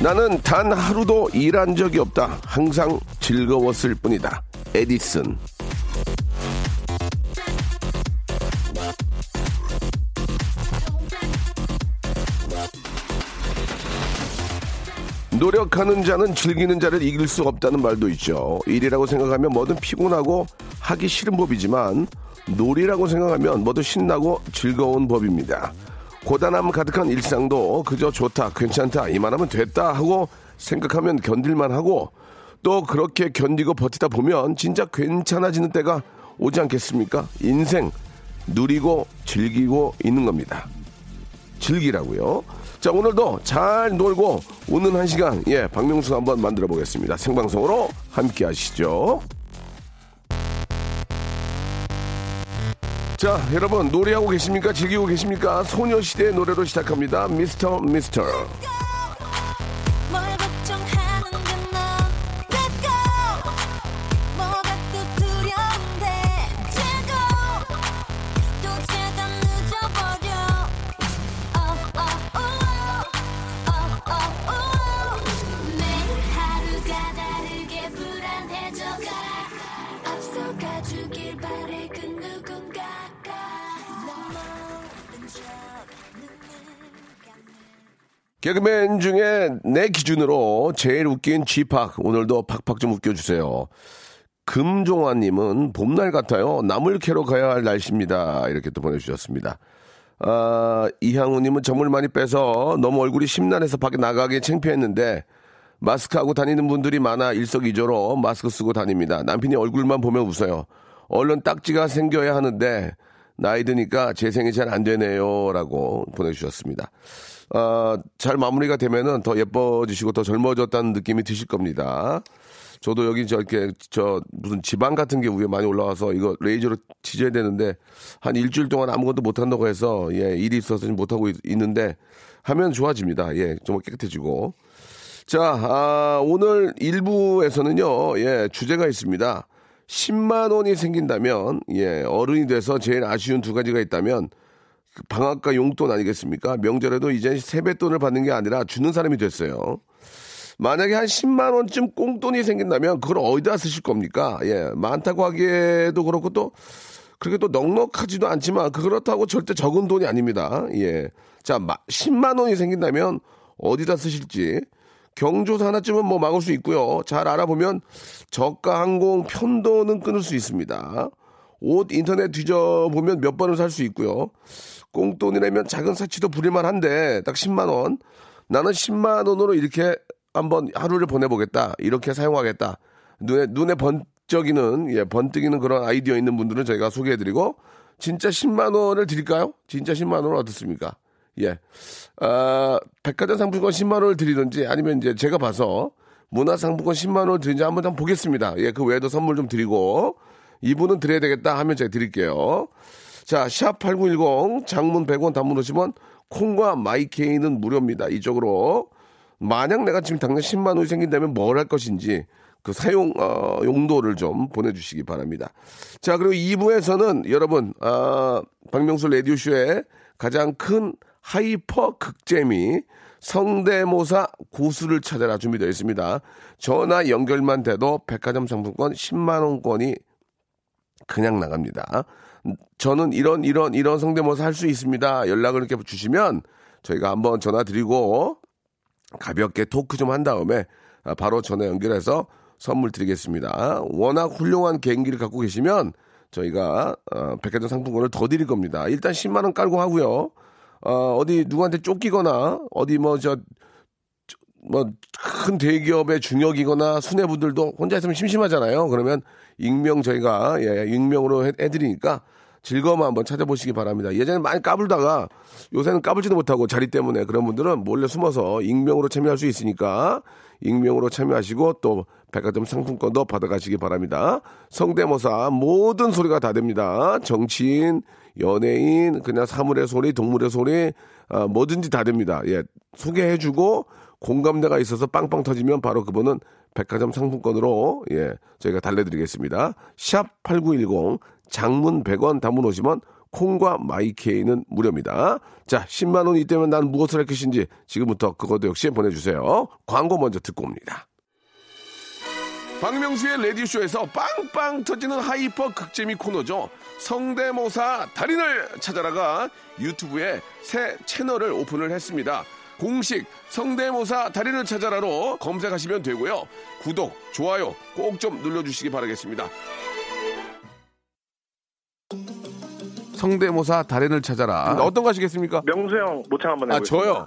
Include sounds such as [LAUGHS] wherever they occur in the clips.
나는 단 하루도 일한 적이 없다 항상 즐거웠을 뿐이다 에디슨 노력하는 자는 즐기는 자를 이길 수 없다는 말도 있죠. 일이라고 생각하면 뭐든 피곤하고 하기 싫은 법이지만 놀이라고 생각하면 뭐든 신나고 즐거운 법입니다. 고단함 가득한 일상도 그저 좋다, 괜찮다, 이만하면 됐다 하고 생각하면 견딜만 하고 또 그렇게 견디고 버티다 보면 진짜 괜찮아지는 때가 오지 않겠습니까? 인생 누리고 즐기고 있는 겁니다. 즐기라고요. 자 오늘도 잘 놀고 오는 한 시간 예 박명수 한번 만들어 보겠습니다. 생방송으로 함께 하시죠. 자 여러분 노래하고 계십니까? 즐기고 계십니까? 소녀시대의 노래로 시작합니다. 미스터 미스터. 개그맨 중에 내 기준으로 제일 웃긴 쥐팍 오늘도 팍팍 좀 웃겨주세요. 금종환님은 봄날 같아요. 나물 캐러 가야 할 날씨입니다. 이렇게 또 보내주셨습니다. 아, 이향우님은 점을 많이 빼서 너무 얼굴이 심란해서 밖에 나가기 창피했는데 마스크하고 다니는 분들이 많아 일석이조로 마스크 쓰고 다닙니다. 남편이 얼굴만 보면 웃어요. 얼른 딱지가 생겨야 하는데 나이 드니까 재생이 잘 안 되네요. 라고 보내주셨습니다. 아, 잘 마무리가 되면은 더 예뻐지시고 더 젊어졌다는 느낌이 드실 겁니다. 저도 여기 저렇게 저 무슨 지방 같은 게 위에 많이 올라와서 이거 레이저로 치져야 되는데 한 일주일 동안 아무것도 못 한다고 해서 예, 일이 있어서 못 하고 있는데 하면 좋아집니다. 예, 좀 깨끗해지고. 자, 아, 오늘 1부에서는요, 예, 주제가 있습니다. 10만 원이 생긴다면, 예, 어른이 돼서 제일 아쉬운 두 가지가 있다면, 그 방학과 용돈 아니겠습니까? 명절에도 이제 세뱃돈을 받는 게 아니라 주는 사람이 됐어요. 만약에 한 10만 원쯤 꽁돈이 생긴다면 그걸 어디다 쓰실 겁니까? 예, 많다고 하기에도 그렇고 또 그렇게 또 넉넉하지도 않지만 그렇다고 절대 적은 돈이 아닙니다. 예. 자, 10만 원이 생긴다면 어디다 쓰실지 경조사 하나쯤은 뭐 막을 수 있고요. 잘 알아보면 저가 항공 편도는 끊을 수 있습니다. 옷 인터넷 뒤져보면 몇 번을 살 수 있고요. 꽁돈이라면 작은 사치도 부릴만 한데 딱 10만 원. 나는 10만 원으로 이렇게 한번 하루를 보내보겠다. 이렇게 사용하겠다. 눈에 눈에 번쩍이는 예 번뜩이는 그런 아이디어 있는 분들은 저희가 소개해드리고 진짜 10만 원을 드릴까요? 진짜 10만 원은 어떻습니까? 예. 아, 백화점 상품권 10만 원을 드리든지 아니면 이제 제가 봐서 문화상품권 10만 원을 드리는지 한번 좀 보겠습니다. 예, 그 외에도 선물 좀 드리고 이분은 드려야 되겠다 하면 제가 드릴게요. 자, 샵8910 장문 100원 단문 50원 콩과 마이케이는 무료입니다. 이쪽으로 만약 내가 지금 당장 10만 원이 생긴다면 뭘 할 것인지 그 사용 어, 용도를 좀 보내주시기 바랍니다. 자 그리고 2부에서는 여러분 아, 박명수 라디오 쇼의 가장 큰 hyper 극재미 성대모사 고수를 찾아라 준비되어 있습니다. 전화 연결만 돼도 백화점 상품권 10만 원권이 그냥 나갑니다. 저는 이런 이런 이런 성대모사 할 수 있습니다. 연락을 이렇게 주시면 저희가 한번 전화 드리고 가볍게 토크 좀 한 다음에 아, 바로 전화 연결해서 선물 드리겠습니다. 워낙 훌륭한 개인기를 갖고 계시면 저희가 어, 백화점 상품권을 더 드릴 겁니다. 일단 10만 원 깔고 하고요. 어, 어디 누구한테 쫓기거나 어디 뭐 저 뭐 큰 대기업의 중역이거나 수뇌부들도 혼자 있으면 심심하잖아요. 그러면 익명 저희가 예, 익명으로 해, 해드리니까 즐거움 한번 찾아보시기 바랍니다. 예전에 많이 까불다가 요새는 까불지도 못하고 자리 때문에 그런 분들은 몰래 숨어서 익명으로 참여할 수 있으니까 익명으로 참여하시고 또 백화점 상품권도 받아가시기 바랍니다. 성대모사 모든 소리가 다 됩니다. 정치인, 연예인, 그냥 사물의 소리, 동물의 소리, 아, 뭐든지 다 됩니다. 예, 소개해주고 공감대가 있어서 빵빵 터지면 바로 그분은 백화점 상품권으로 예, 저희가 달래드리겠습니다. 샵 8910 장문 100원 단문 50원 콩과 마이케이는 무료입니다. 자, 10만 원이 있다면 난 무엇을 할 것인지 지금부터 그것도 역시 보내주세요. 광고 먼저 듣고 옵니다. 박명수의 라디오 쇼에서 빵빵 터지는 hyper 극재미 코너죠. 성대모사 달인을 찾아라가 유튜브에 새 채널을 오픈을 했습니다. 공식 성대모사 달인을 찾아라로 검색하시면 되고요. 구독, 좋아요 꼭 좀 눌러주시기 바라겠습니다. 성대모사 달인을 찾아라. 어떤 거 하시겠습니까? 명수 형 모창 한번 아, 해보세요. 저요.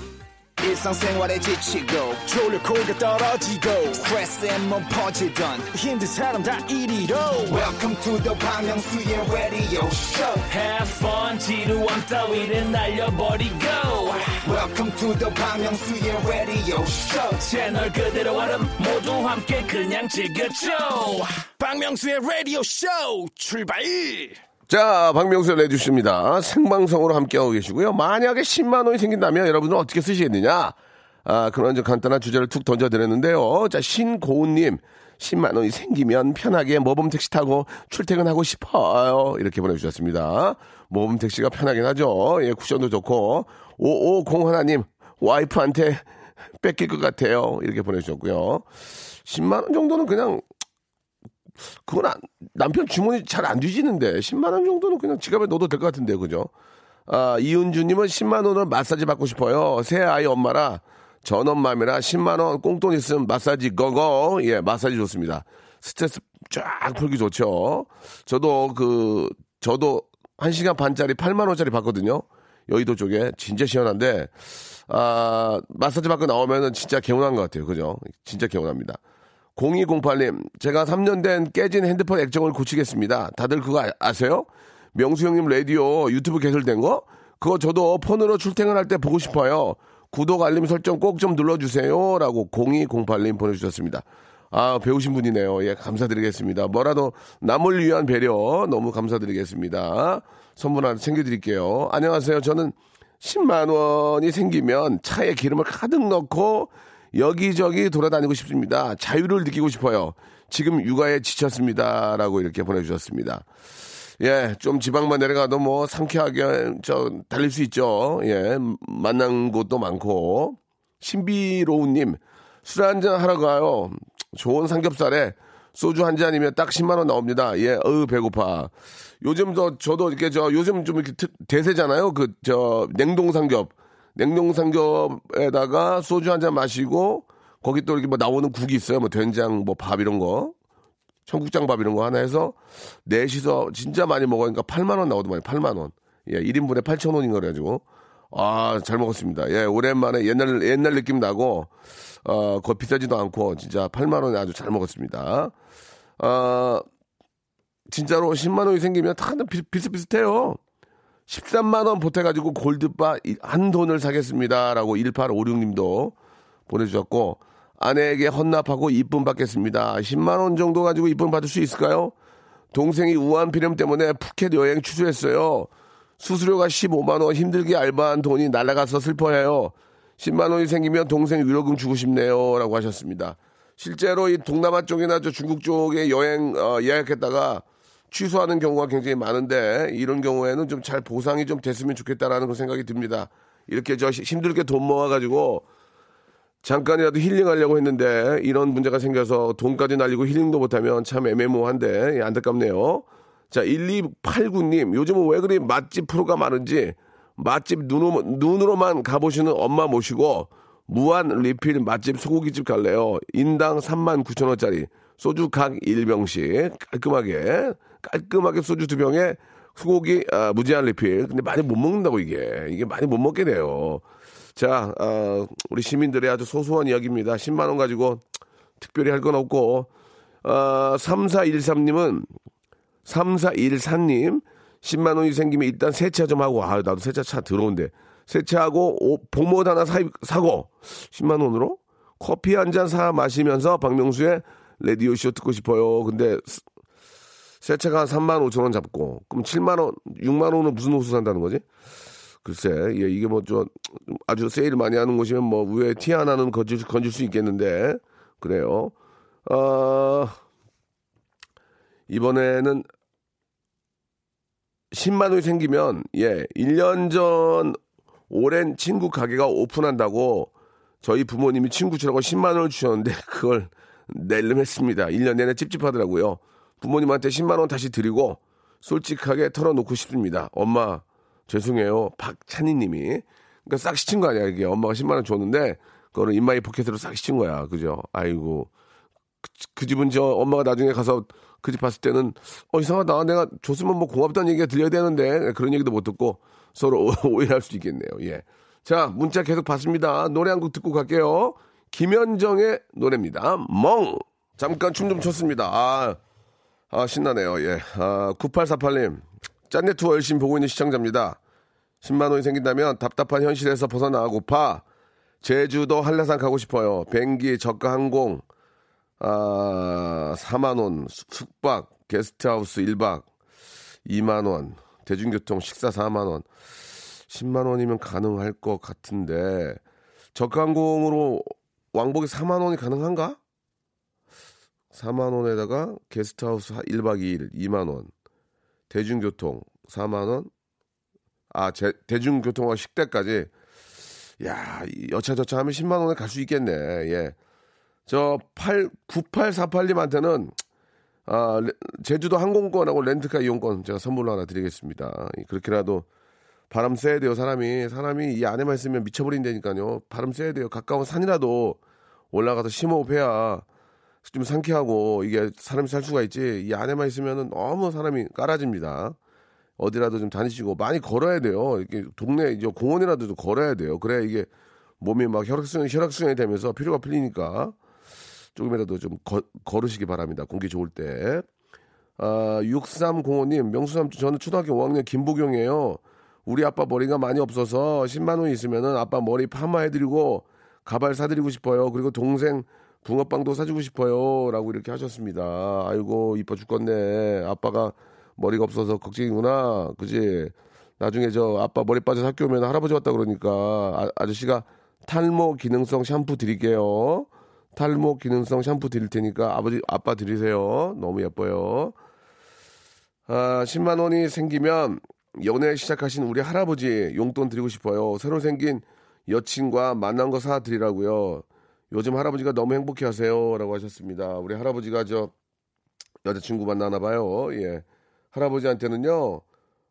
일상생활에 지치고, 졸려 코가 떨어지고, 스트레스에 몸 퍼지던, 힘든 사람 다 이리로. welcome to the Bang Myung-soo's radio show Have fun 지루함 따위를 날려버리고 welcome to the Bang Myung-soo's radio show 채널 그대로 얼음 모두 함께 그냥 즐겨줘 박명수의 라디오 쇼 출발 자, 박명수 내주십니다. 생방송으로 함께하고 계시고요. 만약에 10만 원이 생긴다면 여러분은 어떻게 쓰시겠느냐? 아, 그런 좀 간단한 주제를 툭 던져드렸는데요. 자, 신고은님. 10만 원이 생기면 편하게 모범 택시 타고 출퇴근하고 싶어요. 이렇게 보내주셨습니다. 모범 택시가 편하긴 하죠. 예, 쿠션도 좋고. 5501 하나님, 와이프한테 뺏길 것 같아요. 이렇게 보내주셨고요. 10만 원 정도는 그냥 그건 안- 남편 주머니 잘 안 뒤지는데 10만 원 정도는 그냥 지갑에 넣어도 될 것 같은데 그죠? 아 이은주님은 10만 원을 마사지 받고 싶어요. 새 아이 엄마라 전엄맘이라 10만 원 꽁돈 있으면 마사지 고고 예 마사지 좋습니다. 스트레스 쫙 풀기 좋죠. 저도 그 저도 1 시간 반짜리 8만 원짜리 받거든요. 여의도 쪽에 진짜 시원한데 아 마사지 받고 나오면은 진짜 개운한 것 같아요. 그죠? 진짜 개운합니다. 0208님, 제가 3년 된 깨진 핸드폰 액정을 고치겠습니다. 다들 그거 아- 아세요? 명수 형님 라디오 유튜브 개설된 거? 그거 저도 폰으로 출퇴근할 때 보고 싶어요. 구독, 알림 설정 꼭 좀 눌러주세요. 라고 0208님 보내주셨습니다. 아, 배우신 분이네요. 예, 감사드리겠습니다. 뭐라도 남을 위한 배려 너무 감사드리겠습니다. 선물 하나 챙겨드릴게요. 안녕하세요. 저는 10만 원이 생기면 차에 기름을 가득 넣고 여기저기 돌아다니고 싶습니다. 자유를 느끼고 싶어요. 지금 육아에 지쳤습니다. 라고 이렇게 보내주셨습니다. 예, 좀 지방만 내려가도 뭐 상쾌하게 저 달릴 수 있죠. 예, 만난 곳도 많고. 신비로우님, 술 한잔 하러 가요. 좋은 삼겹살에 소주 한 잔이면 딱 10만원 나옵니다. 예, 어우, 배고파. 요즘 저, 저도 이렇게 저, 요즘 좀 이렇게 특- 대세잖아요. 그, 저, 냉동 삼겹. 냉동 삼겹에다가 소주 한 잔 마시고, 거기 또 이렇게 뭐 나오는 국이 있어요. 뭐 된장, 뭐 밥 이런 거. 청국장 밥 이런 거 하나 해서 넷이서 진짜 많이 먹으니까 8만 원 나오더만요. 8만 원. 예, 1인분에 8천 원인 거래 가지고 아, 잘 먹었습니다. 예, 오랜만에 옛날 옛날 느낌 나고 어, 거 비싸지도 않고 진짜 8만 원에 아주 잘 먹었습니다. 어, 진짜로 10만 원이 생기면 다 비- 비슷비슷해요. 13만 원 보태가지고 골드바 이- 한 돈을 사겠습니다 라고 1856님도 보내주셨고 아내에게 헌납하고 이쁨 받겠습니다. 10만 원 정도 가지고 이쁨 받을 수 있을까요? 동생이 우한 필름 때문에 푸켓 여행 취소했어요. 수수료가 15만 원 힘들게 알바한 돈이 날아가서 슬퍼해요. 10만 원이 생기면 동생 위로금 주고 싶네요 라고 하셨습니다. 실제로 이 동남아 쪽이나 저 중국 쪽에 여행 어, 예약했다가 취소하는 경우가 굉장히 많은데 이런 경우에는 좀 잘 보상이 좀 됐으면 좋겠다라는 그런 생각이 듭니다. 이렇게 저 시- 힘들게 돈 모아가지고 잠깐이라도 힐링하려고 했는데 이런 문제가 생겨서 돈까지 날리고 힐링도 못하면 참 애매모호한데 예, 안타깝네요. 자 1289님 요즘은 왜 그리 맛집 프로가 많은지 맛집 눈으로, 눈으로만 가보시는 엄마 모시고 무한 리필 맛집 소고기집 갈래요. 인당 3만 9천 원짜리 소주 각 1병씩 깔끔하게 깔끔하게 소주 두 병에 소고기 아, 무제한 리필. 근데 많이 못 먹는다고 이게 이게 많이 못 먹게 돼요. 자, 어, 우리 시민들의 아주 소소한 이야기입니다. 10만 원 가지고 특별히 할 건 없고 어, 3413님은 3414님 10만 원이 생기면 일단 세차 좀 하고 아 나도 세차 차 들어온데 세차하고 옷, 복못 하나 사, 사고 10만 원으로 커피 한 잔 사 마시면서 박명수의 라디오 쇼 듣고 싶어요. 근데 스- 세차가 한 3만 5천 원 잡고 그럼 7만 원, 6만 원은 무슨 옷을 산다는 거지? 글쎄, 예, 이게 뭐 좀 아주 세일 많이 하는 곳이면 뭐 위에 티 하나는 건질, 건질 수 있겠는데 그래요. 어, 이번에는 10만 원이 생기면 예, 1년 전 오랜 친구 가게가 오픈한다고 저희 부모님이 친구 주라고 10만 원을 주셨는데 [LAUGHS] 그걸 낼름 했습니다. 1년 내내 찝찝하더라고요. 부모님한테 10만 원 다시 드리고 솔직하게 털어놓고 싶습니다. 엄마 죄송해요. 박찬희 님이. 그러니까 싹 시친 거 아니야, 이게. 엄마가 10만 원 줬는데 그거를 in my pocket으로 싹 시친 거야. 그죠? 아이고. 그, 그 집은 저 엄마가 나중에 가서 그 집 봤을 때는 어 이상하다. 내가 줬으면 뭐 고맙다는 얘기가 들려야 되는데 그런 얘기도 못 듣고 서로 오- [LAUGHS] 오해할 수 있겠네요. 예. 자, 문자 계속 받습니다. 노래 한 곡 듣고 갈게요. 김현정의 노래입니다. 멍. 잠깐 춤 좀 췄습니다. 아, 아 신나네요. 예. 아, 9848님. 짠내 투어 열심히 보고 있는 시청자입니다. 10만 원이 생긴다면 답답한 현실에서 벗어나고파 제주도 한라산 가고 싶어요. 비행기 저가 항공 아, 4만 원 숙박 게스트하우스 1박 2만 원 대중교통 식사 4만 원 10만 원이면 가능할 것 같은데 저가 항공으로 왕복이 4만 원이 가능한가? 4만 원에다가 게스트하우스 1박 2일 2만 원 대중교통 4만 원 아, 제- 대중교통과 식대까지 야, 이 여차저차 하면 10만 원에 갈 수 있겠네. 예. 저 8, 9848님한테는 아, 레- 제주도 항공권하고 렌트카 이용권 제가 선물로 하나 드리겠습니다. 이, 그렇게라도 바람 쐬야 돼요, 사람이. 사람이 이 안에만 있으면 미쳐버린다니까요. 바람 쐬야 돼요. 가까운 산이라도 올라가서 심호흡해야 좀 상쾌하고 이게 사람이 살 수가 있지. 이 안에만 있으면은 너무 사람이 깔아집니다. 어디라도 좀 다니시고 많이 걸어야 돼요. 이렇게 동네 이제 공원이라도 좀 걸어야 돼요. 그래야 이게 몸이 막 혈액순환 혈액순환이 되면서 피로가 풀리니까 조금이라도 좀 거- 걸으시기 바랍니다. 공기 좋을 때. 아, 6305님, 명수삼 저는 초등학교 5학년 김보경이에요. 우리 아빠 머리가 많이 없어서 10만 원 있으면은 아빠 머리 파마해드리고 가발 사드리고 싶어요. 그리고 동생 붕어빵도 사주고 싶어요. 라고 이렇게 하셨습니다. 아이고, 이뻐 죽겠네. 아빠가 머리가 없어서 걱정이구나. 그지? 나중에 저 아빠 머리 빠져서 학교 오면 할아버지 왔다 그러니까 아, 아저씨가 탈모 기능성 샴푸 드릴게요. 탈모 기능성 샴푸 드릴 테니까 아버지 아빠 드리세요. 너무 예뻐요. 아, 10만 원이 생기면 연애 시작하신 우리 할아버지 용돈 드리고 싶어요. 새로 생긴 여친과 만난 거 사 드리라고요. 요즘 할아버지가 너무 행복해 하세요 라고 하셨습니다. 우리 할아버지가 저 여자친구 만나나 봐요. 예. 할아버지한테는요.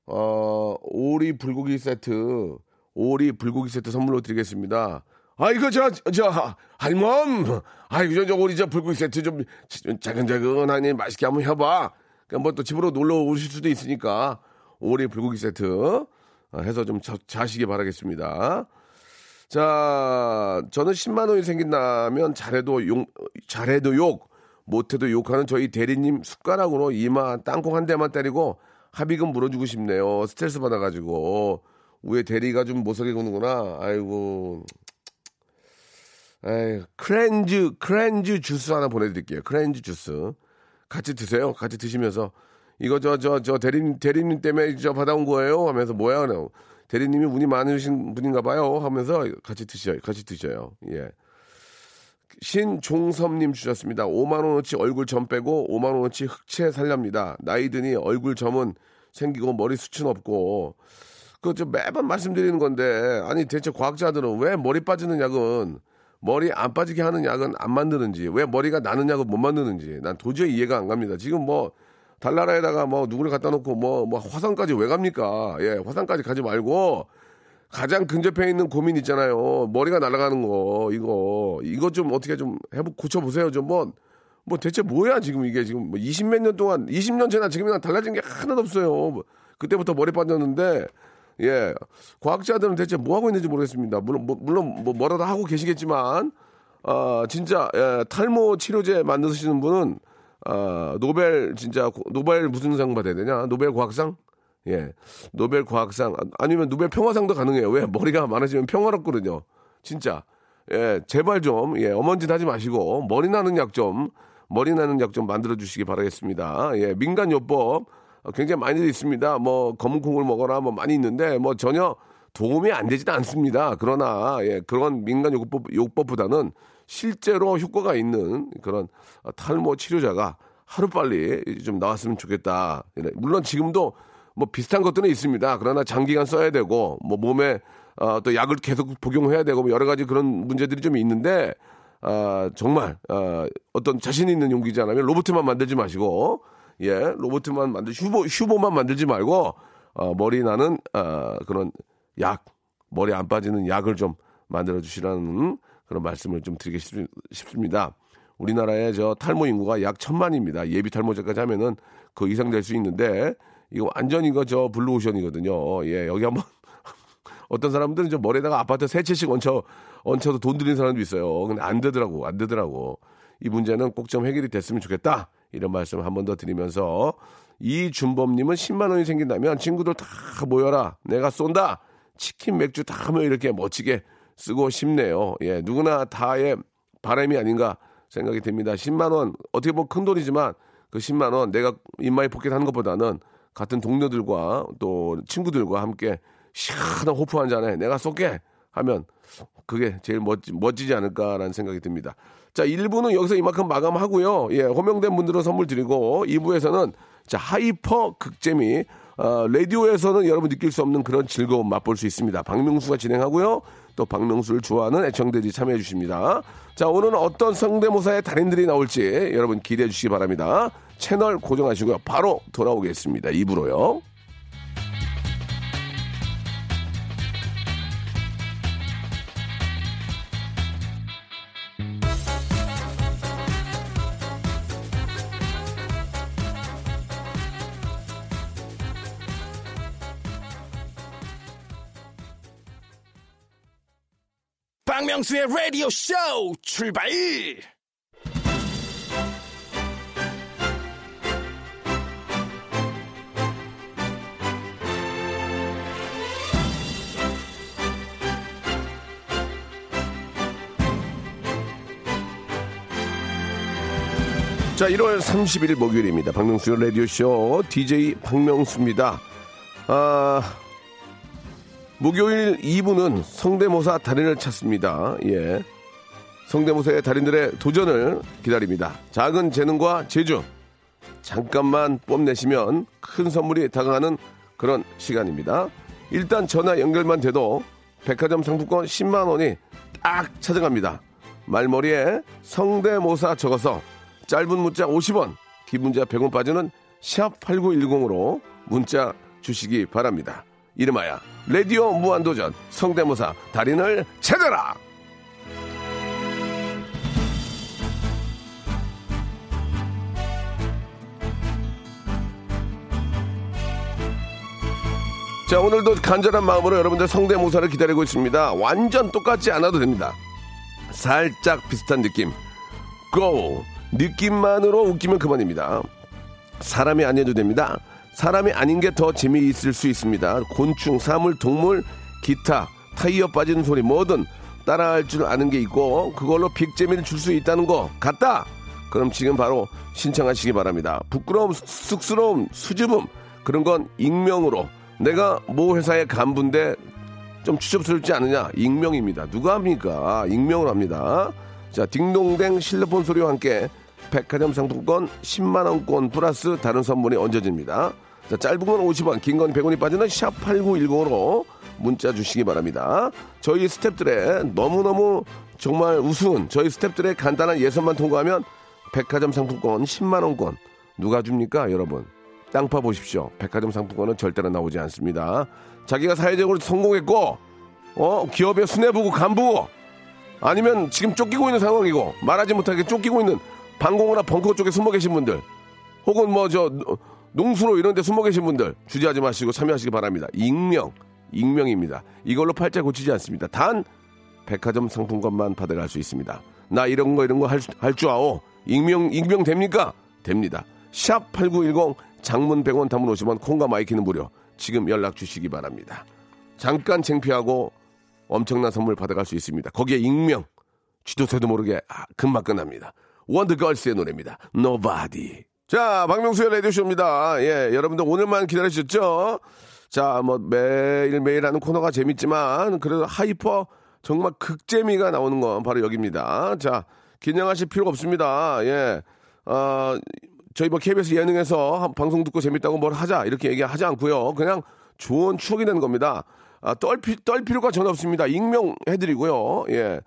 어, 오리 불고기 세트, 오리 불고기 세트 선물로 드리겠습니다. 아, 이거 저, 저, 할멈! 아, 이거 저, 저 오리 저 불고기 세트 좀 자근자근하니 맛있게 한번 해봐. 그럼 뭐또 집으로 놀러 오실 수도 있으니까 오리 불고기 세트 어, 해서 좀 자, 자시기 바라겠습니다. 자, 저는 10만 원이 생긴다면 잘해도 욕, 잘해도 욕, 못해도 욕하는 저희 대리님 숟가락으로 이마 땅콩 한 대만 때리고 합의금 물어주고 싶네요. 스트레스 받아가지고 위에 대리가 좀 못하게 구는구나. 아이고. 에이, 크렌즈 크렌즈 주스 하나 보내드릴게요. 크렌즈 주스 같이 드세요. 같이 드시면서 이거 저 저 저 대리님 대리님 때문에 저 받아온 거예요. 하면서 뭐야 그냥 대리님이 운이 많으신 분인가 봐요 하면서 같이 드셔요. 같이 드셔요. 예. 신종섭님 주셨습니다. 5만원어치 얼굴 점 빼고 5만원어치 흑채 살렵니다. 나이 드니 얼굴 점은 생기고 머리 숱은 없고. 좀 매번 말씀드리는 건데, 아니, 대체 과학자들은 왜 머리 빠지는 약은, 머리 안 빠지게 하는 약은 안 만드는지, 왜 머리가 나는 약은 못 만드는지, 난 도저히 이해가 안 갑니다. 지금 뭐, 달나라에다가 뭐, 누구를 갖다 놓고 뭐, 뭐, 화산까지 왜 갑니까? 예, 화산까지 가지 말고, 가장 근접해 있는 고민 있잖아요. 머리가 날아가는 거, 이거. 이거 좀 어떻게 좀 해보, 고쳐보세요. 좀 뭐, 뭐 대체 뭐야, 지금 이게 지금 뭐 20몇 년 동안, 20년 전이나 지금이랑 달라진 게 하나도 없어요. 뭐 그때부터 머리 빠졌는데, 예. 과학자들은 대체 뭐 하고 있는지 모르겠습니다. 물론, 뭐, 물론 뭐 뭐라도 하고 계시겠지만, 아, 진짜, 예, 탈모 치료제 만드시는 분은, 아, 노벨, 진짜, 고- 노벨 무슨 상 받아야 되냐? 노벨 과학상? 예. 노벨 과학상, 아, 아니면 노벨 평화상도 가능해요. 왜? 머리가 많아지면 평화롭거든요. 진짜. 예, 제발 좀, 예, 어먼짓 하지 마시고, 머리 나는 약 좀, 머리 나는 약 좀 만들어 주시기 바라겠습니다. 예, 민간 요법, 어, 굉장히 많이 있습니다. 뭐, 검은 콩을 먹어라, 뭐, 많이 있는데, 뭐, 전혀 도움이 안 되지는 않습니다. 그러나, 예, 그런 민간 요법, 요법보다는 실제로 효과가 있는 그런 어, 탈모 치료자가 하루빨리 좀 나왔으면 좋겠다. 예, 물론 지금도 뭐 비슷한 것들은 있습니다. 그러나 장기간 써야 되고, 뭐 몸에 어, 또 약을 계속 복용해야 되고 뭐 여러 가지 그런 문제들이 좀 있는데 아, 정말 어, 어떤 자신 있는 않으면 로봇만 만들지 마시고 예 로봇만 만들 휴보 휴보만 만들지 말고 어, 머리 나는 어, 그런 약 머리 안 빠지는 약을 좀 만들어 주시라는 그런 말씀을 좀 드리고 싶, 싶습니다. 우리나라의 저 탈모 인구가 약 천만입니다. 예비 탈모제까지 하면은 그 이상 될 수 있는데 이거 완전 이거 저 블루오션이거든요. 예 여기 한번 [LAUGHS] 어떤 사람들은 저 머리에다가 아파트 세 채씩 얹혀 얹혀서 돈 들이는 사람도 있어요. 근데 안 되더라고, 안 되더라고. 이 문제는 꼭 좀 해결이 됐으면 좋겠다. 이런 말씀 한 번 더 드리면서 이준범님은 10만 원이 생긴다면 친구들 다 모여라. 내가 쏜다. 치킨 맥주 다 하면 이렇게 멋지게 쓰고 싶네요. 예, 누구나 다의 바람이 아닌가 생각이 듭니다. 10만 원 어떻게 보면 큰 돈이지만 그 10만 원 내가 in my pocket 하는 것보다는 같은 동료들과 또 친구들과 함께 시원한 호프 한 잔에 내가 쏠게 하면 그게 제일 멋지, 멋지지 않을까라는 생각이 듭니다. 자, 1부는 여기서 이만큼 마감하고요. 예, 호명된 분들은 선물 드리고 2부에서는 자, hyper 극재미 어, 라디오에서는 여러분 느낄 수 없는 그런 즐거움 맛볼 수 있습니다. 박명수가 진행하고요. 또 박명수를 좋아하는 애청들이 참여해 주십니다. 자, 오늘은 어떤 성대모사의 달인들이 나올지 여러분 기대해 주시기 바랍니다. 채널 고정하시고요. 바로 돌아오겠습니다. 2부로요. 박명수의 라디오 쇼 출발! 자, 1월 30일 목요일입니다. 박명수 라디오 쇼 DJ 박명수입니다. 아, 목요일 2부는 성대모사 달인을 찾습니다. 예. 성대모사의 달인들의 도전을 기다립니다. 작은 재능과 재주. 잠깐만 뽐내시면 큰 선물이 다가가는 그런 시간입니다. 일단 전화 연결만 돼도 백화점 상품권 10만 원이 딱 찾아갑니다. 말머리에 성대모사 적어서 짧은 문자 50원, 긴 문자 100원 빠지는 샵 8910으로 문자 주시기 바랍니다. 이름하여 라디오 무한도전 성대모사 달인을 찾아라! 자, 오늘도 간절한 마음으로 여러분들 성대모사를 기다리고 있습니다. 완전 똑같지 않아도 됩니다. 살짝 비슷한 느낌. 고! 느낌만으로 웃기면 그만입니다. 사람이 아니어도 됩니다. 사람이 아닌 게 더 재미있을 수 있습니다. 곤충, 사물, 동물, 기타, 타이어 빠지는 소리 뭐든 따라할 줄 아는 게 있고 그걸로 빅재미를 줄 수 있다는 거 같다. 그럼 지금 바로 신청하시기 바랍니다. 부끄러움, 쑥스러움, 수줍음 그런 건 익명으로 내가 모 회사의 간부인데 좀 추접스럽지 않느냐? 익명입니다. 누가 합니까? 익명을 합니다. 자, 딩동댕 실로폰 소리와 함께 백화점 상품권 10만원권 플러스 다른 선물이 얹어집니다. 자, 짧은 건 50원, 긴 건 100원이 빠지는 샵 8910으로 문자 주시기 바랍니다. 저희 스탭들의 너무너무 정말 우스운 저희 스탭들의 간단한 예선만 통과하면 백화점 상품권 10만 원권 누가 줍니까, 여러분? 땅파 보십시오. 백화점 상품권은 절대로 나오지 않습니다. 자기가 사회적으로 성공했고, 어, 기업의 수뇌부고 간부고, 아니면 지금 쫓기고 있는 상황이고, 말하지 못하게 쫓기고 있는 방공호나 벙커 쪽에 숨어 계신 분들, 혹은 뭐 저 농수로 이런 데 숨어 계신 분들, 주저하지 마시고 참여하시기 바랍니다. 익명, 익명입니다. 이걸로 팔자 고치지 않습니다. 단, 백화점 상품권만 받아갈 수 있습니다. 나 이런 거 이런 거 할 줄 아오. 익명, 익명 됩니까? 됩니다. 샵 8910 장문 100원 단문 50원 콩과 마이케이는 무료. 지금 연락 주시기 바랍니다. 잠깐 창피하고 엄청난 선물 받아갈 수 있습니다. 거기에 익명. 쥐도새도 모르게 아, 금방 끝납니다. 원더걸스의 노래입니다. Nobody. 자, 박명수의 라디오쇼입니다. 예, 여러분들 오늘만 기다리셨죠? 자, 뭐 매일매일 하는 코너가 재밌지만 그래도 hyper 정말 극재미가 나오는 건 바로 여기입니다. 자, 긴장하실 필요가 없습니다. 예. 어, 저희 뭐 KBS 예능에서 한 방송 듣고 재밌다고 뭘 하자 이렇게 얘기하지 않고요. 그냥 좋은 추억이 되는 겁니다. 아, 떨, 피, 떨 필요가 전혀 없습니다. 익명해드리고요. 예.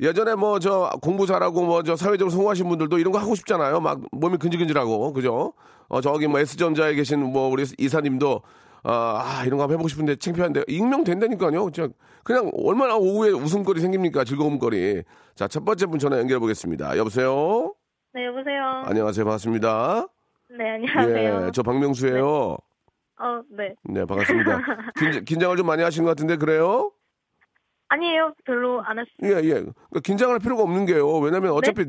예전에 뭐 저 공부 잘하고 뭐 저 사회적으로 성공하신 분들도 이런 거 하고 싶잖아요. 막 몸이 근질근질하고 그죠? 어 저기 뭐 S전자에 계신 뭐 우리 이사님도 아, 아, 이런 거 한번 해보고 싶은데 창피한데 익명 된다니까요. 그냥, 그냥 얼마나 오후에 웃음거리 생깁니까? 즐거움거리. 자, 첫 번째 분 전화 연결해 보겠습니다. 여보세요? 네, 여보세요. 안녕하세요. 반갑습니다. 네, 안녕하세요. 예, 저 박명수예요. 어, 네. 네, 반갑습니다. 긴, 긴장을 좀 많이 하신 것 같은데 그래요? 아니에요. 별로 안 했어요. 예, 예. 그러니까 긴장할 필요가 없는 게요. 왜냐면 어차피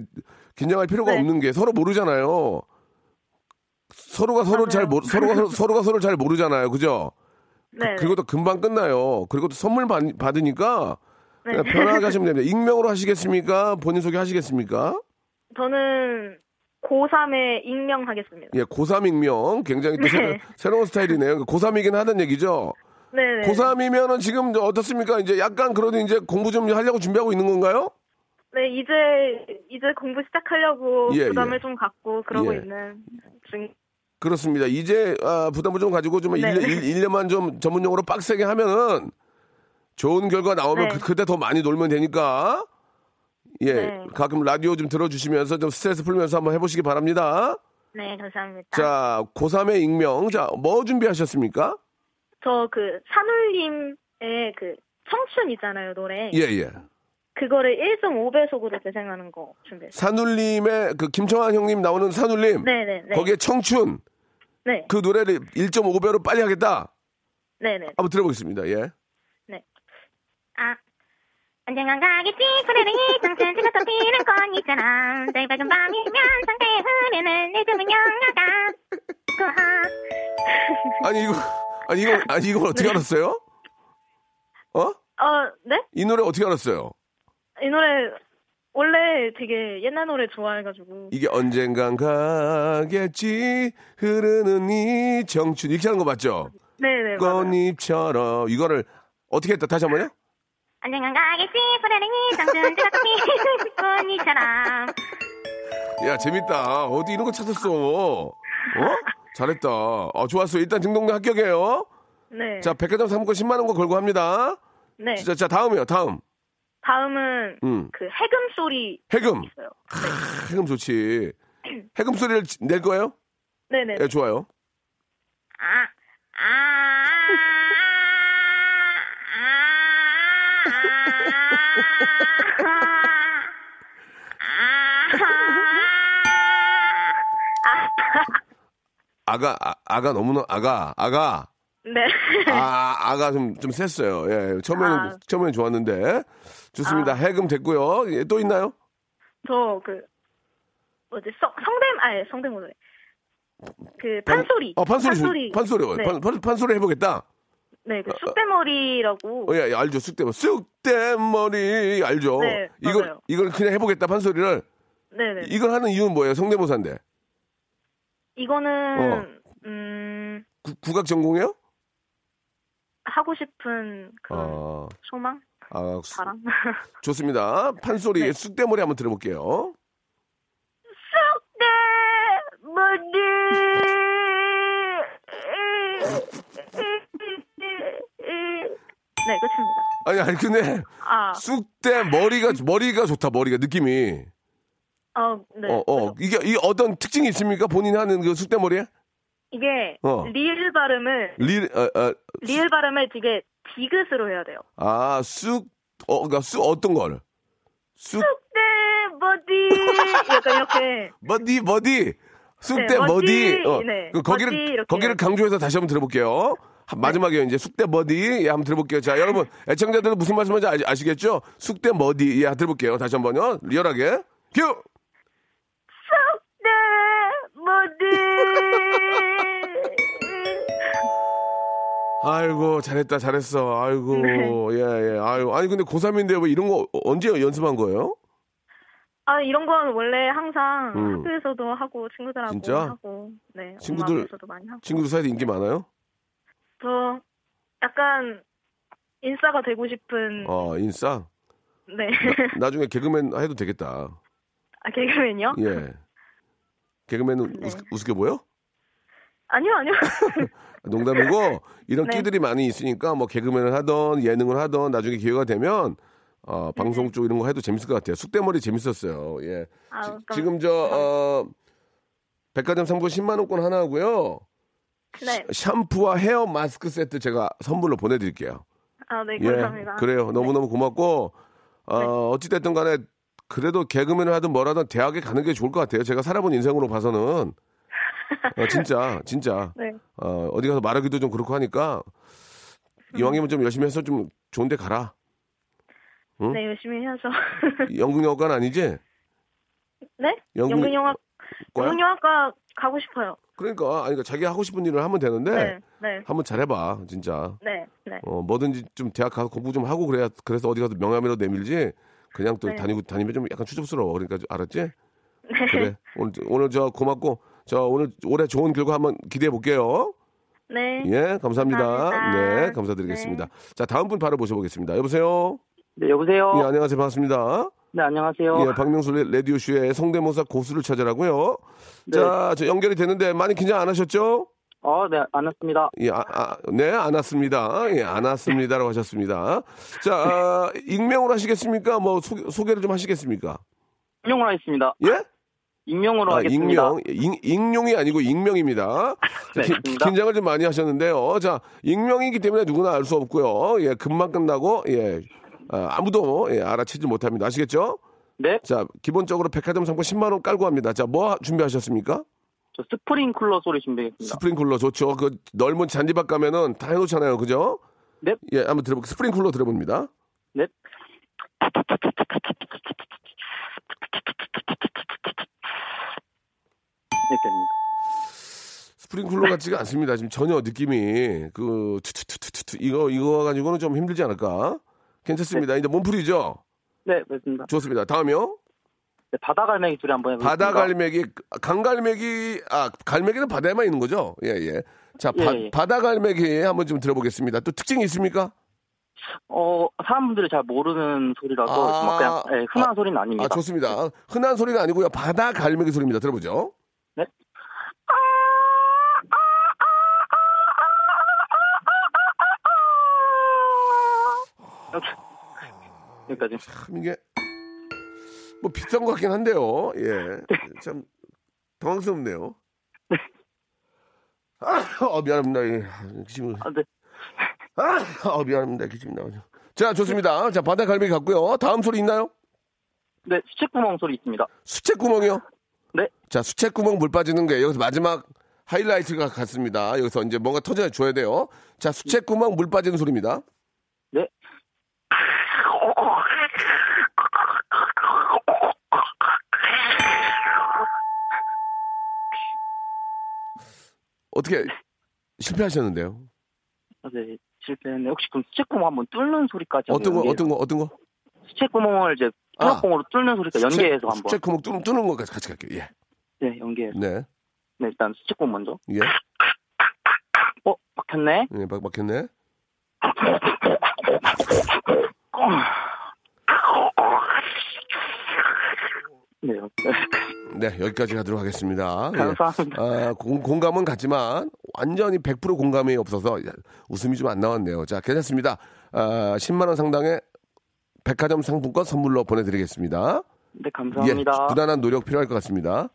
긴장할 필요가 네. 없는 게 서로 모르잖아요. 서로가 서로. 잘 모르, 서로가 서로, [LAUGHS] 서로가 서로를 잘 모르잖아요. 그죠? 네. 그 리고 또 금방 끝나요. 그리고 또 선물 받, 받으니까 네. 편하게 하시면 됩니다. 익명으로 하시겠습니까? 본인 소개 하시겠습니까? 저는 고3에 익명 하겠습니다. 예, 고3 익명. 굉장히 또 네. 새로, 새로운 스타일이네요. 고3이긴 하던 얘기죠. 네, 네. 고3이면은 지금 어떻습니까? 이제 약간 그래도 이제 공부 좀 하려고 준비하고 있는 건가요? 네, 이제 이제 공부 시작하려고 예, 부담을 예. 좀 갖고 그러고 예. 있는 중. 그렇습니다. 이제 아, 부담을 좀 가지고 좀 네. 일 1, 년만좀 전문용어로 빡세게 하면은 좋은 결과 나오면 네. 그, 그때 더 많이 놀면 되니까 예 네. 가끔 라디오 좀 들어주시면서 좀 스트레스 풀면서 한번 해보시기 바랍니다. 네, 감사합니다. 자 고3의 익명 자 뭐 준비하셨습니까? 저 그 산울림의 그 청춘 있잖아요, 노래. 예예 그거를 1.5배속으로 재생하는 거 준비했어요. 산울림의 그 김청환 형님 나오는 산울림 네, 네, 네. 거기에 청춘 네. 그 노래를 1.5배로 빨리 하겠다 네, 네. 한번 들어보겠습니다. 예. 네. 아. 언젠간 가겠지 푸르르 청춘 지가 떠피는 건 있잖아 내 밝은 밤이면 상대의 흐르는 리듬은 영화가 구하 아니 이거 아니 이거 아니 이걸 어떻게 알았어요? 어? 어, 네? 이 노래 어떻게 알았어요? 이 노래 원래 되게 옛날 노래 좋아해가지고 이게 언젠간 가겠지 흐르는 이 청춘 이렇게 하는 거 맞죠? 네네 꽃잎처럼 이거를 어떻게 했다 다시 한 번요? 언젠간 가겠지 푸르르 청춘 지가 떠피는 꽃이처럼 야 재밌다 어디 이런 거 찾았어 어? 잘했다 어, 좋았어 일단 등록금 합격이에요 네. 자 백화점 상품권 10만 원권 걸고 합니다 네. 자, 자 다음이요 다음 다음은 음. 그 해금 소리 해금 있어요. 해금 좋지 [CLEARS THROAT] 해금 소리를 낼 거예요? 네네. 예 좋아요 아, 아, 아가 아, 아가 너무나 아가 아가 네. 아, [LAUGHS] 아가 좀, 좀 셌어요. 예. 처음에는, 아. 처음에는 좋았는데. 좋습니다. 아. 해금 됐고요. 예, 또 있나요? 저 그 뭐지 성 성대모 아니 성대모사 그 판소리 어, 판소리. 좋- 판소리 판소리. 네. 판, 판, 판소리 해보겠다. 네 그 쑥대머리라고 어, 예, 예, 알죠. 쑥대머리. 쑥대머리. 알죠. 네, 이걸. 이걸 그냥 해보겠다. 판소리를. 네네 이걸 하는 이유는 뭐예요? 성대모사인데. 이거는 어. 음 구, 국악 전공이에요? 하고 싶은 그 아, 소망, 아, 수- 바람. [LAUGHS] 좋습니다. 판소리 네. 쑥대머리 한번 들어볼게요. 네, 뭐지? 네, 끝입니다. 아니, 아니, 근데 아, 쑥대 머리가, 머리가 좋다, 머리가, 느낌이. 어, 네. 어, 어. 이게, 이 어떤 특징이 있습니까? 본인이 하는 그 쑥대머리에? 이게 어. 리을 발음을 리, 어, 어, 리을 발음을 되게 디귿으로 해야 돼요. 아, 쑥, 어, 그니까 쑥 어떤 걸? 쑥, 네, 뭐지? 약간 이렇게. [LAUGHS] 머디, 머디. 쑥대 네, 머디. 머디. 어, 네, 그 거기를, 머디 거기를. 강조해서 다시 한번 들어볼게요. 한- 마지막에 이제 쑥대 머디. 예, 한번 들어볼게요. 자, 여러분, 애청자들은 무슨 말씀인지 아, 아시겠죠? 쑥대 머디. 예, 들어볼게요. 다시 한 번요. 리얼하게. 휴! 네, 뭐지? 아이고, 잘했다, 잘했어. 아이고, 네. 예, 예. 아유, 아니, 근데 고3인데 왜 이런 거 언제 연습한 거예요? 아, 이런 건 원래 항상 음. 학교에서도 하고 친구들하고 진짜? 하고 네, 친구들- 엄마에서도 많이 하고. 친구들 사이에 인기 많아요? 저 약간 인싸가 되고 싶은 어, 인싸? 네. 나중에 개그맨 해도 되겠다. 아, 개그맨이요? 예. 개그맨은 네. 우스, 우습게 보여? 아니요, 아니요. [LAUGHS] 농담이고 이런 네. 끼들이 많이 있으니까 뭐 개그맨을 하던 예능을 하던 나중에 기회가 되면 어, 방송 네. 쪽 이런 거 해도 재밌을 것 같아요. 쑥대머리 재밌었어요. 예. 아, 지- 지금 저 어, 백화점 상품 10만 원권 하나 하고요. 네. 샴푸와 헤어 마스크 세트 제가 선물로 보내드릴게요. 아, 네, 예, 감사합니다. 그래요. 너무너무 고맙고, 어, 네. 어찌됐든 간에, 그래도 개그맨을 하든 뭐라든 대학에 가는 게 좋을 것 같아요. 제가 살아본 인생으로 봐서는. 어, 진짜, 진짜. [LAUGHS] 네. 어, 어디 가서 말하기도 좀 그렇고 하니까, 이왕이면 좀 열심히 해서 좀 좋은 데 가라. 응? 네, 열심히 해야죠. 연극영화관 [LAUGHS] 아니지? 네? 연극- 연극영화? 연극영화과 가고 싶어요. 그러니까, 아니, 그러니까 자기 하고 싶은 일을 하면 되는데, 네. 네. 한번 잘해봐, 진짜. 네. 네. 어, 뭐든지 좀 대학 가서 공부 좀 하고 그래야, 그래서 어디 가서 명함이라도 내밀지, 그냥 또 네. 다니고, 다니면 좀 약간 추접스러워. 그러니까, 알았지? 네. 그래. 오늘, 오늘 저 고맙고, 저 오늘 올해 좋은 결과 한번 기대해 볼게요. 네. 예, 감사합니다. 감사합니다. 네, 감사드리겠습니다. 자, 다음 분 바로 모셔보겠습니다. 여보세요? 네, 여보세요? 예, 안녕하세요. 반갑습니다. 네, 안녕하세요. 예, 박명수 라디오 쇼의 성대모사 고수를 찾으라고요. 네. 자, 저 연결이 되는데 많이 긴장 안 하셨죠? 어, 네, 안 왔습니다. 예, 아, 아, 네, 안 왔습니다. 예, 안 왔습니다라고 하셨습니다. 자, 아, 익명으로 하시겠습니까? 뭐, 소, 소개를 좀 하시겠습니까? 익명으로 하겠습니다. 예? 익명으로 아, 하겠습니다. 익명. 익, 익명이 아니고 익명입니다. 자, [LAUGHS] 네, 기-. 긴장을 좀 많이 하셨는데요. 자, 익명이기 때문에 누구나 알 수 없고요. 예, 금방 끝나고, 예, 아, 아무도 예, 알아채지 못합니다. 아시겠죠? 네, 자, 기본적으로 백화점 상품 10만 원 깔고 합니다. 자, 뭐 준비하셨습니까? 저 스프링쿨러 소리 준비했습니다. 스프링쿨러 좋죠. 그 넓은 잔디밭 가면은 다 해놓잖아요. 그죠? 네. 예, 한번 들어볼게요. 스프링쿨러 들어봅니다. 네. 여기까지입니다. 스프링쿨러 같지가 않습니다. 지금 전혀 느낌이 그 투투투투투 이거 이거 가지고는 좀 힘들지 않을까? 괜찮습니다. 이제 몸풀이죠. 네, 맞습니다. 좋습니다. 다음이요. 네, 바다 갈매기 소리 한번 해보겠습니다. 바다 갈매기, 강 갈매기, 아 갈매기는 바다에만 있는 거죠? 예 예. 자 바, 예, 예. 바다 갈매기 한번 좀 들어보겠습니다. 또 특징이 있습니까? 어, 사람들이 잘 모르는 소리라서 아, 막 그냥 예, 흔한 소리는 아닙니다. 아 좋습니다. 흔한 소리는 아니고요. 바다 갈매기 소리입니다. 들어보죠. 네. 이렇게. 여기까지. 참 이게 뭐 비슷한 것 같긴 한데요. 예. 참 당황스럽네요. 아, 어, 미안합니다. 예. 기침을. 아, 네. 아, 어, 미안합니다. 기침이 나오죠. 자, 좋습니다. 자, 바다 갈매기 갔고요. 다음 소리 있나요? 네, 수채구멍 소리 있습니다. 수채구멍이요? 네. 자, 수채구멍 물 빠지는 게 여기서 마지막 하이라이트가 같습니다. 여기서 이제 뭔가 터져 줘야 돼요. 자, 수채구멍 물 빠지는 소리입니다. 네. 어떻게 실패하셨는데요? 아, 네, 실패했네. 혹시 그럼 수채구멍 한번 뚫는 소리까지 어떤 거, 어떤 거, 어떤 거? 수채구멍을 이제 아. 통합봉으로 뚫는 소리까 연계해서 한번. 수채구멍 뚫는, 뚫는 거까지 같이 갈게요. 예. 네, 연계해서. 네. 네, 일단 수채구멍 먼저. 예. 어, 막혔네. 예, 막, 막혔네. [LAUGHS] 네. 네, 여기까지 가도록 하겠습니다. 예. 감사합니다. 아, 공, 공감은 같지만 완전히 100% 공감이 없어서 웃음이 좀 안 나왔네요. 자, 괜찮습니다. 아, 10만 원 상당의 백화점 상품권 선물로 보내드리겠습니다. 네, 감사합니다. 예, 부단한 노력 필요할 것 같습니다.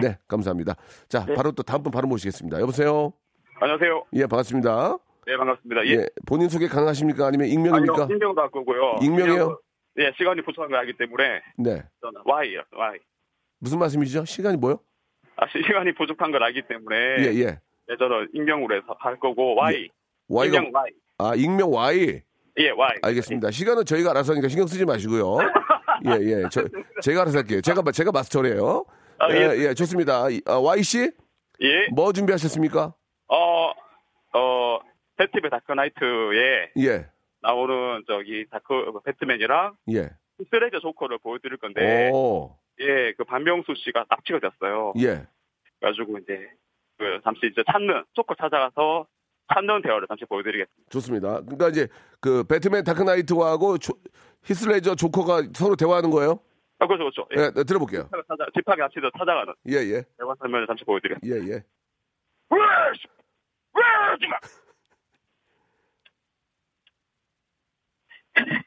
네. 감사합니다. 자, 네. 바로 또 다음 분 바로 모시겠습니다. 여보세요. 안녕하세요. 예, 반갑습니다. 네, 반갑습니다. 예. 예, 본인 소개 가능하십니까? 아니면 익명입니까? 아니요, 익명도 할 거고요. 익명이에요? 예, 시간이 부족한 거 알기 때문에 네. 저는 Y요, Y. 무슨 말씀이시죠? 시간이 뭐요? 아, 시간이 부족한 걸 알기 때문에 예, 예. 네, 저는 익명으로 해서 할 거고 Y. Y가 익명 Y. 아, 익명 Y. 예, Y. 알겠습니다. 시간은 저희가 알아서 하니까 신경 쓰지 마시고요. [LAUGHS] 예, 예. 저, 제가 알아서 할게요. 제가, 제가 마스터래요. 아, 예, 예. 예, 좋습니다. 이- 아, Y씨? 예. 뭐 준비하셨습니까? 어, 어, 배트맨 다크나이트에 예, 나오는 저기 다크 배트맨이랑 예. 히스레저 조커를 보여드릴 건데 오, 예, 그 박명수 씨가 납치가 됐어요. 예. 그래가지고 이제 그 잠시 이제 찾는 조커 찾아가서 찾는 대화를 잠시 보여드리겠습니다. 좋습니다. 그러니까 이제 그 배트맨 다크나이트하고 조, 히스레저 조커가 서로 대화하는 거예요? 아, 그렇죠, 그렇죠. 예. 예, 네, 들어볼게요. 찾아, 집합에 같이 찾아가는 예, 예. 대화 설명을 잠시 보여드리겠습니다. 예, 예. [LAUGHS]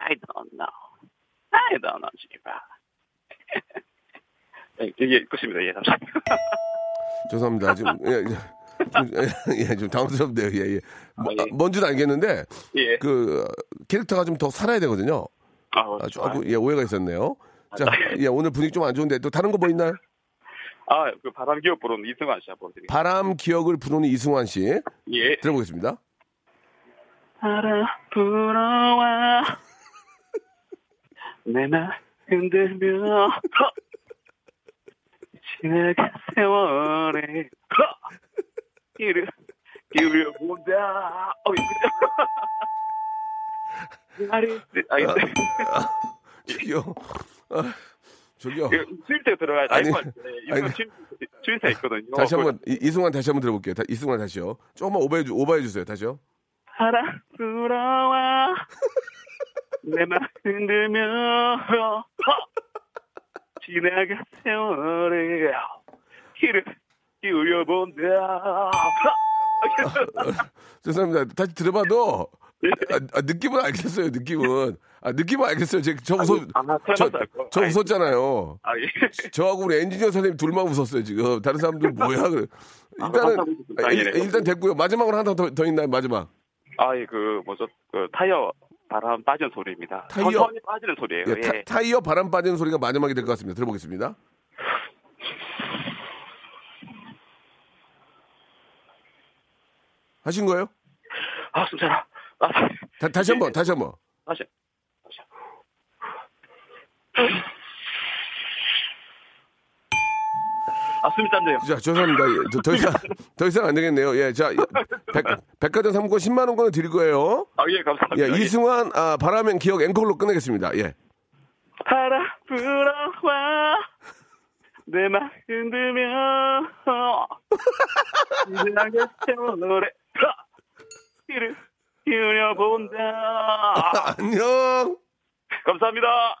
I don't know. I don't know, 집합. 예, 이게 끝입니다. 예, 잠시만요. [LAUGHS] 죄송합니다. 지금, 예, 예. 좀, 예, 예, 좀 당황스럽네요. 예, 예. 뭐, 아, 예. 아, 뭔지는 알겠는데, 예. 그, 캐릭터가 좀 더 살아야 되거든요. 아, 아, 좋아요. 조금, 예, 오해가 있었네요. 자, 예, 오늘 분위기 좀 안 좋은데, 또 다른 거 뭐 있나요? 아, 그 바람 기업 부르는 이승환 씨 한번 보여드리겠습니다. 바람 기억을 부르는 이승환 씨. 예. 들어보겠습니다. 바람 불어와 내맘 흔들며 지나간 세월에 이를 기울여 본다. 어, 이거 [LAUGHS] 말이 아, 저기요. 아, 저기요. 수입대 들어가야 아니, 아니, 이거 수입대 있거든요. 다시 한 번, 이- 이승환 다시 한번 들어볼게요. 다- 이승환 다시요. 조금만 오버해, 주, 오버해 주세요. 다시요. 바람 불어와 내맘 흔들며 지나간 세월에 길을 기울여 본다 죄송합니다. 다시 들어봐도, 아, 아, 느낌은 알겠어요. 느낌은. 아, 느낌은 알겠어요. 제, 저 웃었, 아, 저. 저 웃었잖아요. 아, 예. 저하고 우리 엔지니어 선생님 둘만 웃었어요, 지금. 다른 사람들 뭐야. 그래. 아, 일단은. 아, 일. 일단 됐고요. 마지막으로 하나 더, 더 있나요, 마지막? 아, 예, 그, 뭐죠, 그, 타이어 바람 빠진 소리입니다. 타이어? 천천히 빠지는 소리예요. 예, 예. 타, 이어 바람 빠지는 소리가 마지막이 될 것 같습니다. 들어보겠습니다. 하신 거예요? 아, 진짜. 아, 다, 다시 한 번, 다시 한 번. 다시. 다시. 아, 숨이 짠데요. 자, 죄송합니다. 예, 더, 더 이상, [LAUGHS] 더 이상 안 되겠네요. 예, 자, 백, 백화점 상품권 10만원 권을 드릴 거예요. 아, 예, 감사합니다. 예, 이승환, 아, 바람엔 기억 앵콜로 끝내겠습니다. 예. 바람 불어와 내 맘 흔들며 지나게 세월에 이를 기울여 본다 [LAUGHS] 안녕! 감사합니다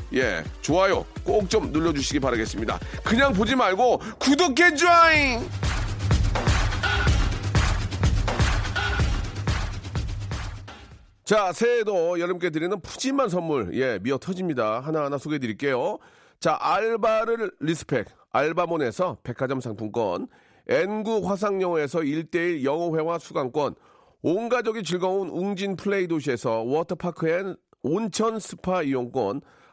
예, 좋아요 꼭 좀 눌러주시기 바라겠습니다. 그냥 보지 말고 구독해 줘잉! 자, 새해에도 여러분께 드리는 푸짐한 선물, 예, 미어 터집니다. 하나하나 소개해 드릴게요. 자, 알바를 respect, 알바몬에서 백화점 상품권, N구 화상영어에서 1대1 영어회화 수강권, 온 가족이 즐거운 웅진 플레이 도시에서 워터파크 and 온천 스파 이용권,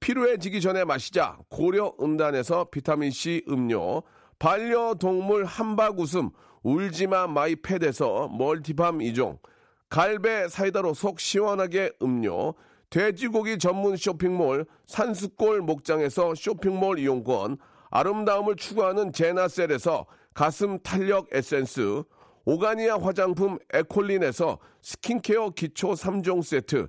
피로해지기 전에 마시자. 고려은단에서 비타민C 음료, 반려동물 함박웃음 울지마 마이펫에서 multi balm 이종 갈배 사이다로 속 시원하게 음료, 돼지고기 전문 쇼핑몰 산수골 목장에서 쇼핑몰 이용권, 아름다움을 추구하는 제나셀에서 가슴 탄력 에센스, 오가니아 화장품 에콜린에서 스킨케어 기초 3종 세트,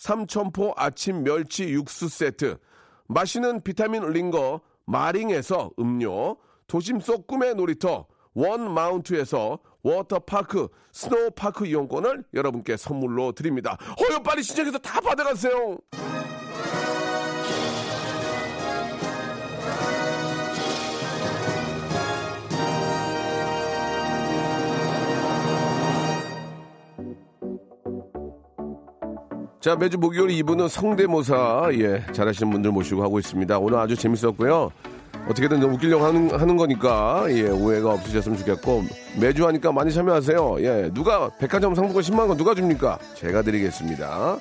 삼천포 아침 멸치 육수 세트, 마시는 비타민 링거 마링에서 음료, 도심 속 꿈의 놀이터 원 마운트에서 워터파크 스노우파크 이용권을 여러분께 선물로 드립니다. 어여 빨리 신청해서 다 받아가세요. 자, 매주 목요일 2부는 성대모사, 예, 잘하시는 분들 모시고 하고 있습니다. 오늘 아주 재밌었고요. 어떻게든 웃기려고 하는, 하는 거니까, 예, 오해가 없으셨으면 좋겠고, 매주 하니까 많이 참여하세요. 예, 누가, 백화점 상품권 10만원 누가 줍니까? 제가 드리겠습니다.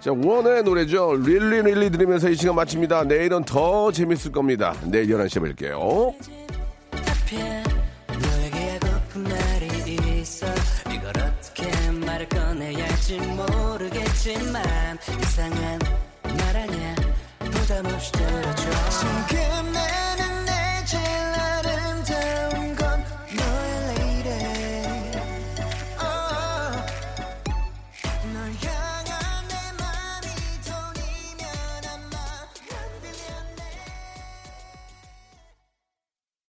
자, 원의 노래죠. 릴리 릴리 들으면서 이 시간 마칩니다. 내일은 더 재밌을 겁니다. 내일 11시에 뵐게요. 모르겠지만 이상한 말 아냐 부담 없이 들어줘